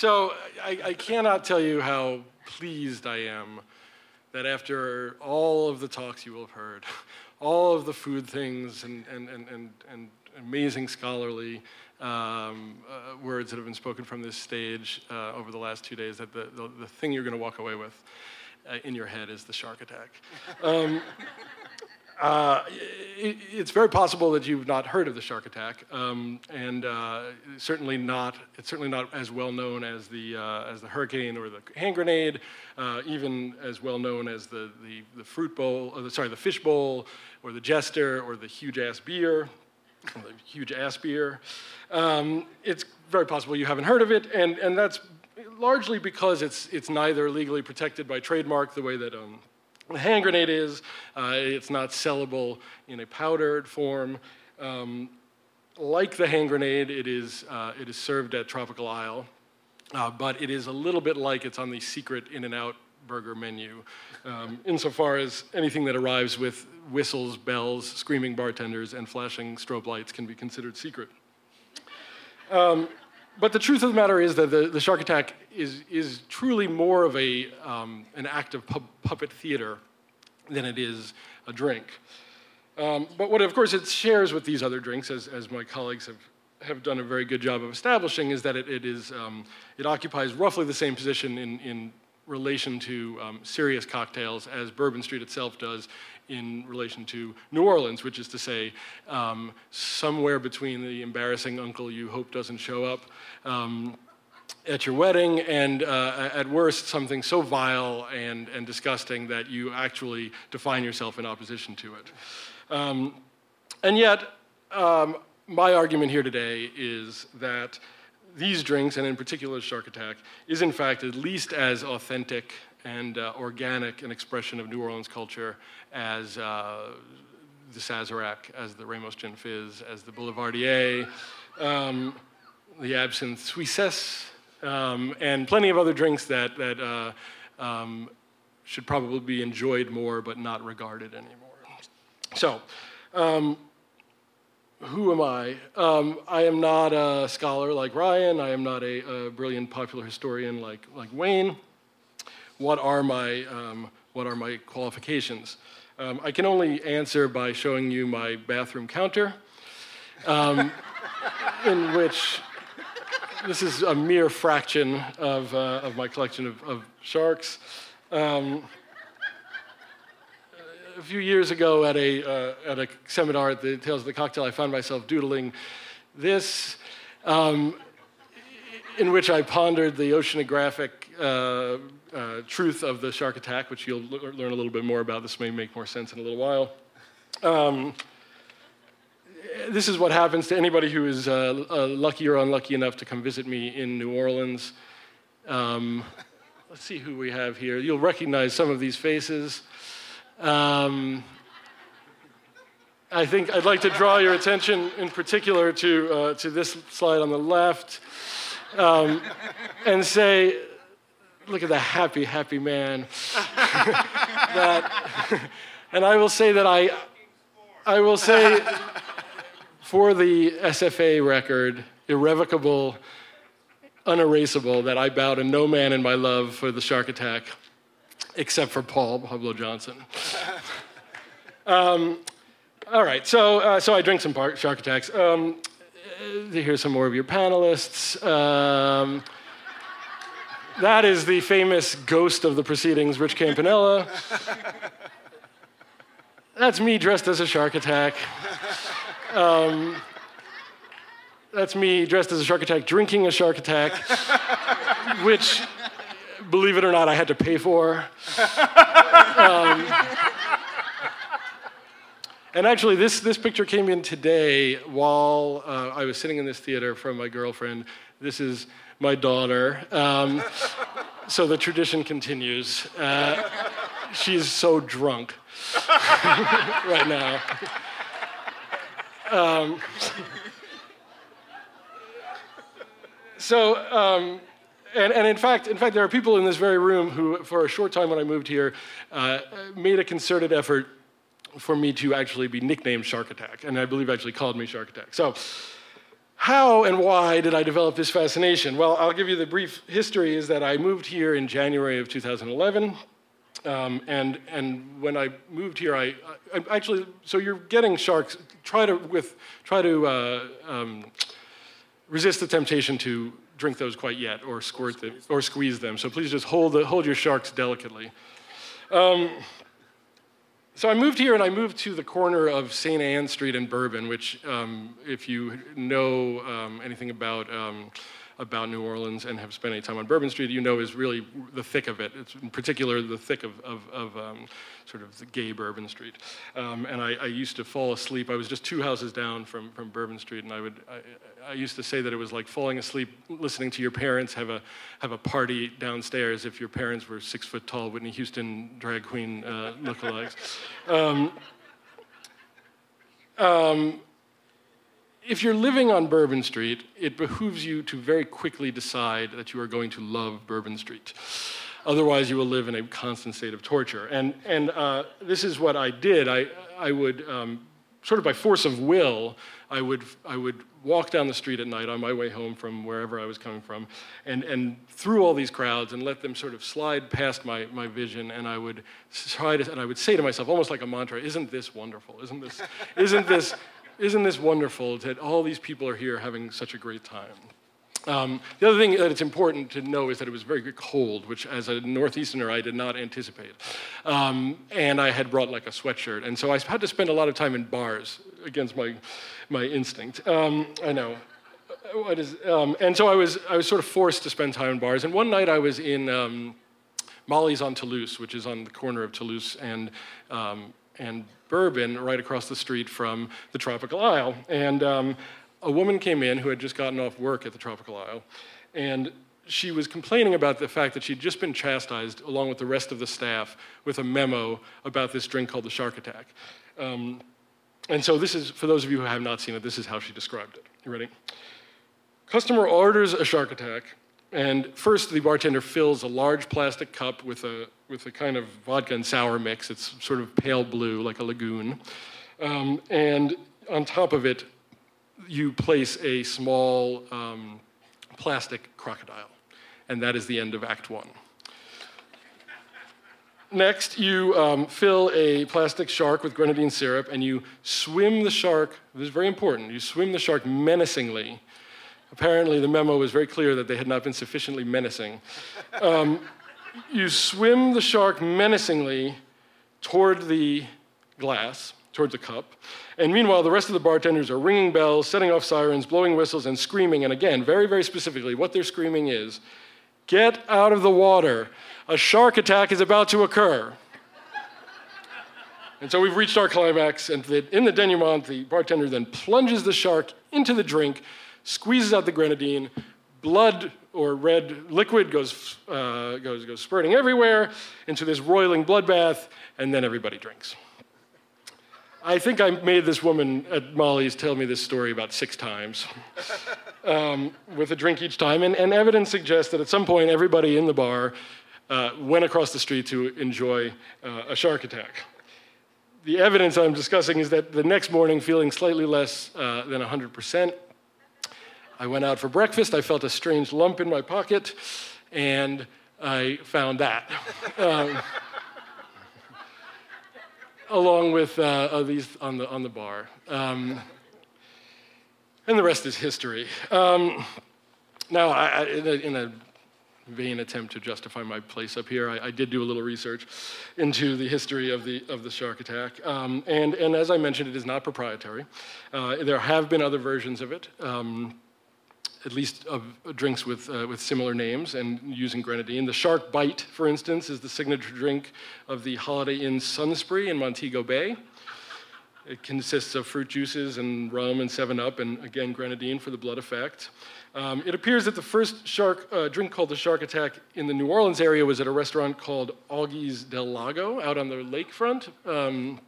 So I, I cannot tell you how pleased I am that after all of the talks you will have heard, all of the food things and, and, and, and, and amazing scholarly um, uh, words that have been spoken from this stage uh, over the last two days, that the, the, the thing you're going to walk away with uh, in your head is the shark attack. Um, uh, it, it's very possible that you've not heard of the shark attack, um, and uh, certainly not. It's certainly not as well known as the uh, as the hurricane or the hand grenade, uh, even as well known as the the, the fruit bowl, the, sorry, the fish bowl, or the jester, or the huge ass beer, the huge ass beer. Um, it's very possible you haven't heard of it, and and that's largely because it's it's neither legally protected by trademark the way that. Um, the hand grenade is, uh, it's not sellable in a powdered form. Um, like the hand grenade, it is, uh, it is served at Tropical Isle, uh, but it is a little bit like it's on the secret In N Out burger menu, um, insofar as anything that arrives with whistles, bells, screaming bartenders, and flashing strobe lights can be considered secret. Um, but the truth of the matter is that the, the shark attack is, is truly more of a, um, an act of pu- puppet theater than it is a drink. Um, but what, of course, it shares with these other drinks, as, as my colleagues have, have done a very good job of establishing, is that it, it, is, um, it occupies roughly the same position in, in relation to um, serious cocktails as Bourbon Street itself does in relation to New Orleans, which is to say, um, somewhere between the embarrassing uncle you hope doesn't show up um, at your wedding and uh, at worst something so vile and, and disgusting that you actually define yourself in opposition to it. Um, and yet, um, my argument here today is that these drinks, and in particular Shark Attack, is in fact at least as authentic and uh, organic an expression of New Orleans culture as uh, the Sazerac, as the Ramos Gin Fizz, as the Boulevardier, um, the Absinthe Suissesse, um, and plenty of other drinks that, that uh, um, should probably be enjoyed more but not regarded anymore. So, um, who am I? Um, I am not a scholar like Ryan. I am not a, a brilliant popular historian like, like Wayne. What are my, um, what are my qualifications? Um, I can only answer by showing you my bathroom counter, in which this is a mere fraction of, uh, of my collection of, of sharks. Um, a few years ago at a, uh, at a seminar at the Tales of the Cocktail, I found myself doodling this, um, in which I pondered the oceanographic uh, uh, truth of the shark attack, which you'll l- learn a little bit more about. This may make more sense in a little while. Um, this is what happens to anybody who is uh, uh, lucky or unlucky enough to come visit me in New Orleans. Um, let's see who we have here. You'll recognize some of these faces. Um, I think I'd like to draw your attention in particular to, uh, to this slide on the left um, and say, look at the happy, happy man. that, and I will say that I, I will say for the SFA record, irrevocable, unerasable, that I bow to no man in my love for the shark attack except for Paul Pableaux Johnson. um, all right, so, uh, so I drink some shark attacks. Um, uh, here's some more of your panelists. Um, that is the famous ghost of the proceedings, Rich Campanella. That's me dressed as a shark attack. Um, that's me dressed as a shark attack, drinking a shark attack, which believe it or not, I had to pay for. um, and actually, this, this picture came in today while uh, I was sitting in this theater from my girlfriend. This is my daughter. Um, so the tradition continues. Uh, she's so drunk right now. Um, so, um, and, and in fact, in fact, there are people in this very room who, for a short time when I moved here, uh, made a concerted effort for me to actually be nicknamed Shark Attack, and I believe actually called me Shark Attack. So, how and why did I develop this fascination? Well, I'll give you the brief history is that I moved here in January of 2011. Um, and, and when I moved here, I, I, actually, so you're getting sharks, try to, with, try to uh, um, resist the temptation to drink those quite yet or squirt them or squeeze them. So please just hold, the, hold your sharks delicately. Um, so I moved here and I moved to the corner of St. Anne Street and Bourbon, which, um, if you know um, anything about, um, about New Orleans and have spent any time on Bourbon Street, you know is really the thick of it. It's in particular the thick of, of, of um, sort of the gay Bourbon Street. Um, and I, I, used to fall asleep. I was just two houses down from, from Bourbon Street, and I would I, I, used to say that it was like falling asleep listening to your parents have a have a party downstairs if your parents were six foot tall Whitney Houston drag queen uh, lookalikes. Um, um, if you're living on Bourbon Street, it behooves you to very quickly decide that you are going to love Bourbon Street. Otherwise, you will live in a constant state of torture. And, and uh, this is what I did. I, I would, um, sort of by force of will, I would, I would walk down the street at night on my way home from wherever I was coming from and, and through all these crowds and let them sort of slide past my, my vision. And I would try to, and I would say to myself, almost like a mantra, isn't this wonderful? Isn't this, isn't this, isn't this wonderful that all these people are here having such a great time? Um, the other thing that it's important to know is that it was very cold, which as a Northeasterner I did not anticipate. Um, and I had brought like a sweatshirt. And so I had to spend a lot of time in bars against my, my instinct. Um, I know. What is, um, and so I was, I was sort of forced to spend time in bars. And one night I was in um, Molly's on Toulouse, which is on the corner of Toulouse and, um, and Bourbon, right across the street from the Tropical Isle. And a woman came in who had just gotten off work at the Tropical Isle, and she was complaining about the fact that she'd just been chastised, along with the rest of the staff, with a memo about this drink called the shark attack. Um, and so, this is, for those of you who have not seen it, this is how she described it. You ready? Customer orders a shark attack, and first the bartender fills a large plastic cup with a, with a kind of vodka and sour mix. It's sort of pale blue, like a lagoon. Um, and on top of it, you place a small um, plastic crocodile, and that is the end of Act One. Next, you um, fill a plastic shark with grenadine syrup and you swim the shark. This is very important. You swim the shark menacingly. Apparently, the memo was very clear that they had not been sufficiently menacing. Um, you swim the shark menacingly toward the glass towards the cup. And meanwhile, the rest of the bartenders are ringing bells, setting off sirens, blowing whistles, and screaming. And again, very, very specifically, what they're screaming is get out of the water. A shark attack is about to occur. and so we've reached our climax. And in the denouement, the bartender then plunges the shark into the drink, squeezes out the grenadine, blood or red liquid goes, uh, goes, goes spurting everywhere into this roiling bloodbath, and then everybody drinks. I think I made this woman at Molly's tell me this story about six times um, with a drink each time. And, and, evidence suggests that at some point, everybody in the bar uh, went across the street to enjoy uh, a shark attack. The evidence I'm discussing is that the next morning, feeling slightly less uh, than 100%, I went out for breakfast. I felt a strange lump in my pocket, and I found that. Um, along with uh, these on the, on the bar. Um, and the rest is history. Um, now, I, in, a, in, a, vain attempt to justify my place up here, I, I, did do a little research into the history of the, of the shark attack. Um, and, and as I mentioned, it is not proprietary. Uh, there have been other versions of it. Um, at least of drinks with, uh, with similar names and using grenadine. The Shark Bite, for instance, is the signature drink of the Holiday Inn Sunspree in Montego Bay. It consists of fruit juices and rum and 7 Up, and again, grenadine for the blood effect. Um, it appears that the first shark uh, drink called the Shark Attack in the New Orleans area was at a restaurant called Augie's del Lago out on the lakefront, um,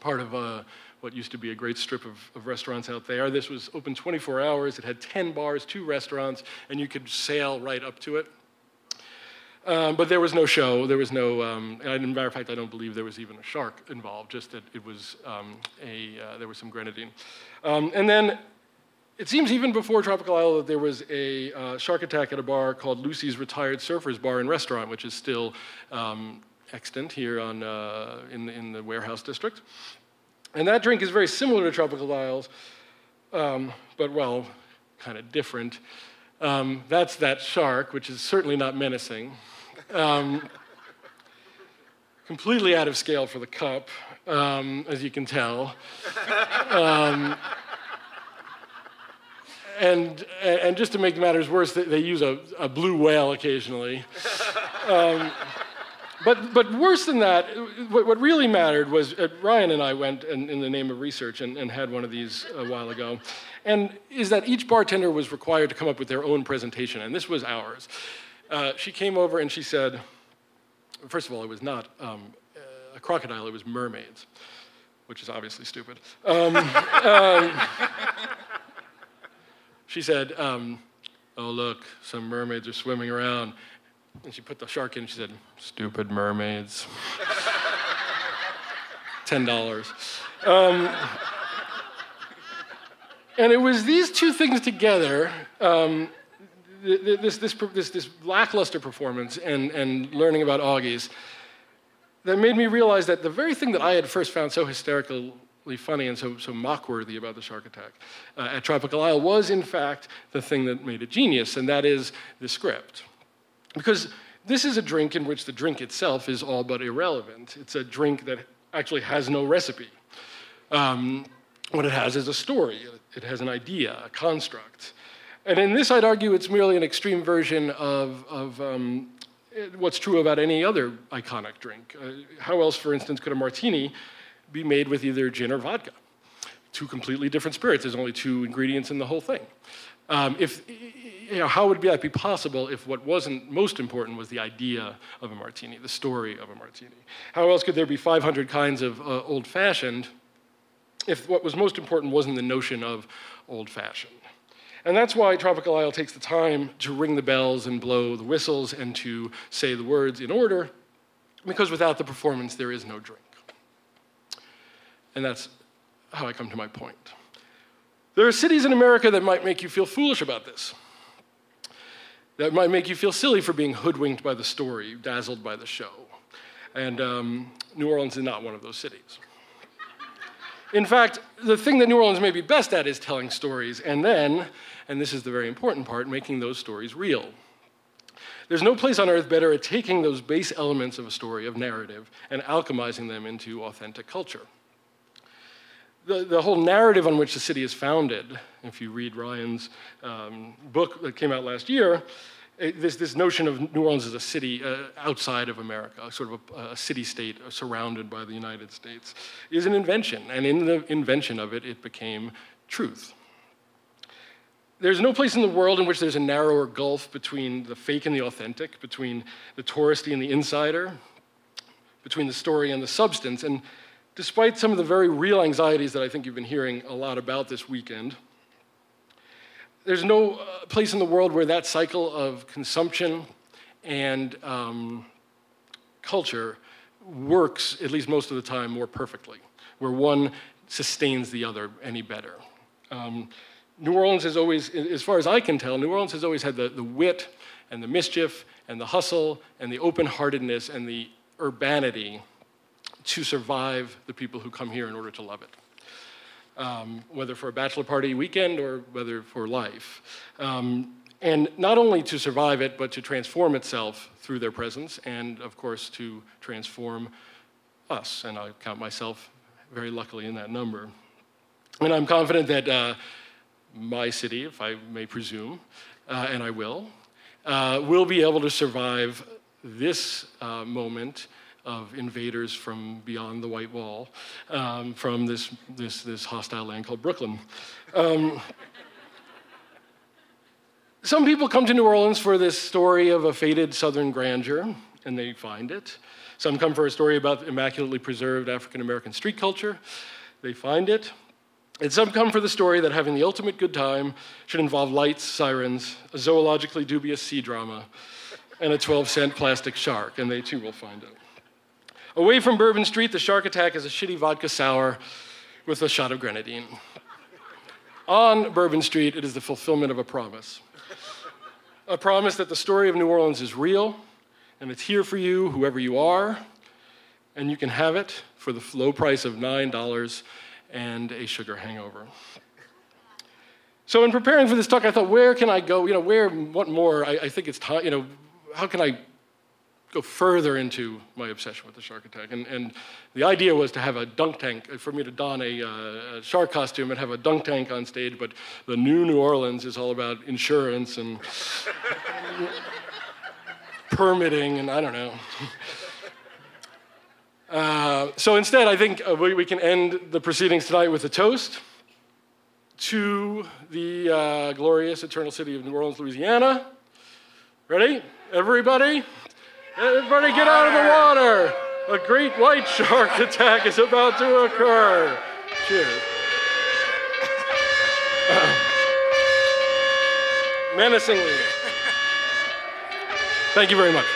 part of uh, what used to be a great strip of, of restaurants out there. This was open 24 hours. It had 10 bars, two restaurants, and you could sail right up to it. Um, but there was no show. There was no, um, and as a matter of fact, I don't believe there was even a shark involved. Just that it was um, a, uh, there was some grenadine. Um, and then it seems even before Tropical Isle that there was a uh, shark attack at a bar called Lucy's Retired Surfers Bar and Restaurant, which is still um, extant here on, uh, in, in the warehouse district. And that drink is very similar to Tropical Isles, um, but well, kind of different. Um, that's that shark, which is certainly not menacing. Um, completely out of scale for the cup, um, as you can tell. Um, and, and just to make matters worse, they, they use a, a, blue whale occasionally. But, but worse than that, what, what really mattered was uh, Ryan and I went in, in, the name of research and, and had one of these a while ago. And is that each bartender was required to come up with their own presentation, and this was ours. Uh, she came over and she said, first of all, it was not um, a crocodile, it was mermaids, which is obviously stupid. Um, um, she said, um, Oh, look, some mermaids are swimming around. And she put the shark in and she said, Stupid mermaids. $10. Um, and it was these two things together um, this, this, this, this, lackluster performance and, and learning about Augies that made me realize that the very thing that I had first found so hysterical funny and so, so mock-worthy about the shark attack uh, at Tropical Isle was, in fact, the thing that made it genius, and that is the script. Because this is a drink in which the drink itself is all but irrelevant. It's a drink that actually has no recipe. Um, what it has is a story. It has an idea, a construct. And in this, I'd argue it's merely an extreme version of, of um, what's true about any other iconic drink. Uh, how else, for instance, could a martini be made with either gin or vodka. Two completely different spirits. There's only two ingredients in the whole thing. Um, if, you know, how would that be possible if what wasn't most important was the idea of a martini, the story of a martini? How else could there be 500 kinds of uh, old fashioned if what was most important wasn't the notion of old fashioned? And that's why Tropical Isle takes the time to ring the bells and blow the whistles and to say the words in order, because without the performance, there is no drink. And that's how I come to my point. There are cities in America that might make you feel foolish about this, that might make you feel silly for being hoodwinked by the story, dazzled by the show. And um, New Orleans is not one of those cities. In fact, the thing that New Orleans may be best at is telling stories, and then, and this is the very important part, making those stories real. There's no place on earth better at taking those base elements of a story, of narrative, and alchemizing them into authentic culture the, the whole narrative on which the city is founded, if you read Ryan's um, book that came out last year, it, this, this notion of New Orleans as a city uh, outside of America, sort of a, a city state surrounded by the United States, is an invention. And in the invention of it, it became truth. There's no place in the world in which there's a narrower gulf between the fake and the authentic, between the touristy and the insider, between the story and the substance. And despite some of the very real anxieties that I think you've been hearing a lot about this weekend, there's no uh, place in the world where that cycle of consumption and um, culture works, at least most of the time, more perfectly, where one sustains the other any better. Um, New Orleans has always, as far as I can tell, New Orleans has always had the, the wit and the mischief and the hustle and the open heartedness and the urbanity to survive the people who come here in order to love it, um, whether for a bachelor party weekend or whether for life. Um, and not only to survive it, but to transform itself through their presence, and of course to transform us. And I count myself very luckily in that number. And I'm confident that uh, my city, if I may presume, uh, and I will, uh, will be able to survive this uh, moment of invaders from beyond the White Wall, um, from this, this, this hostile land called Brooklyn. Um, some people come to New Orleans for this story of a faded southern grandeur, and they find it. Some come for a story about immaculately preserved African American street culture, they find it. And some come for the story that having the ultimate good time should involve lights, sirens, a zoologically dubious sea drama, and a 12 cent plastic shark, and they too will find it. Away from Bourbon Street, the shark attack is a shitty vodka sour with a shot of grenadine. on Bourbon Street, it is the fulfillment of a promise. a promise that the story of New Orleans is real, and it's here for you, whoever you are, and you can have it for the low price of $9 and a sugar hangover. So, in preparing for this talk, I thought, where can I go? You know, where, what more? I, I think it's time, you know, how can I go further into my obsession with the shark attack. And, and the idea was to have a dunk tank, for me to don a, uh, a, shark costume and have a dunk tank on stage, but the new New Orleans is all about insurance and permitting, and I don't know. Uh, so instead, I think uh, we, we, can end the proceedings tonight with a toast to the uh, glorious eternal city of New Orleans, Louisiana. Ready? Everybody? Everybody get out of the water! A great white shark attack is about to occur. Cheers. Menacingly. Thank you very much.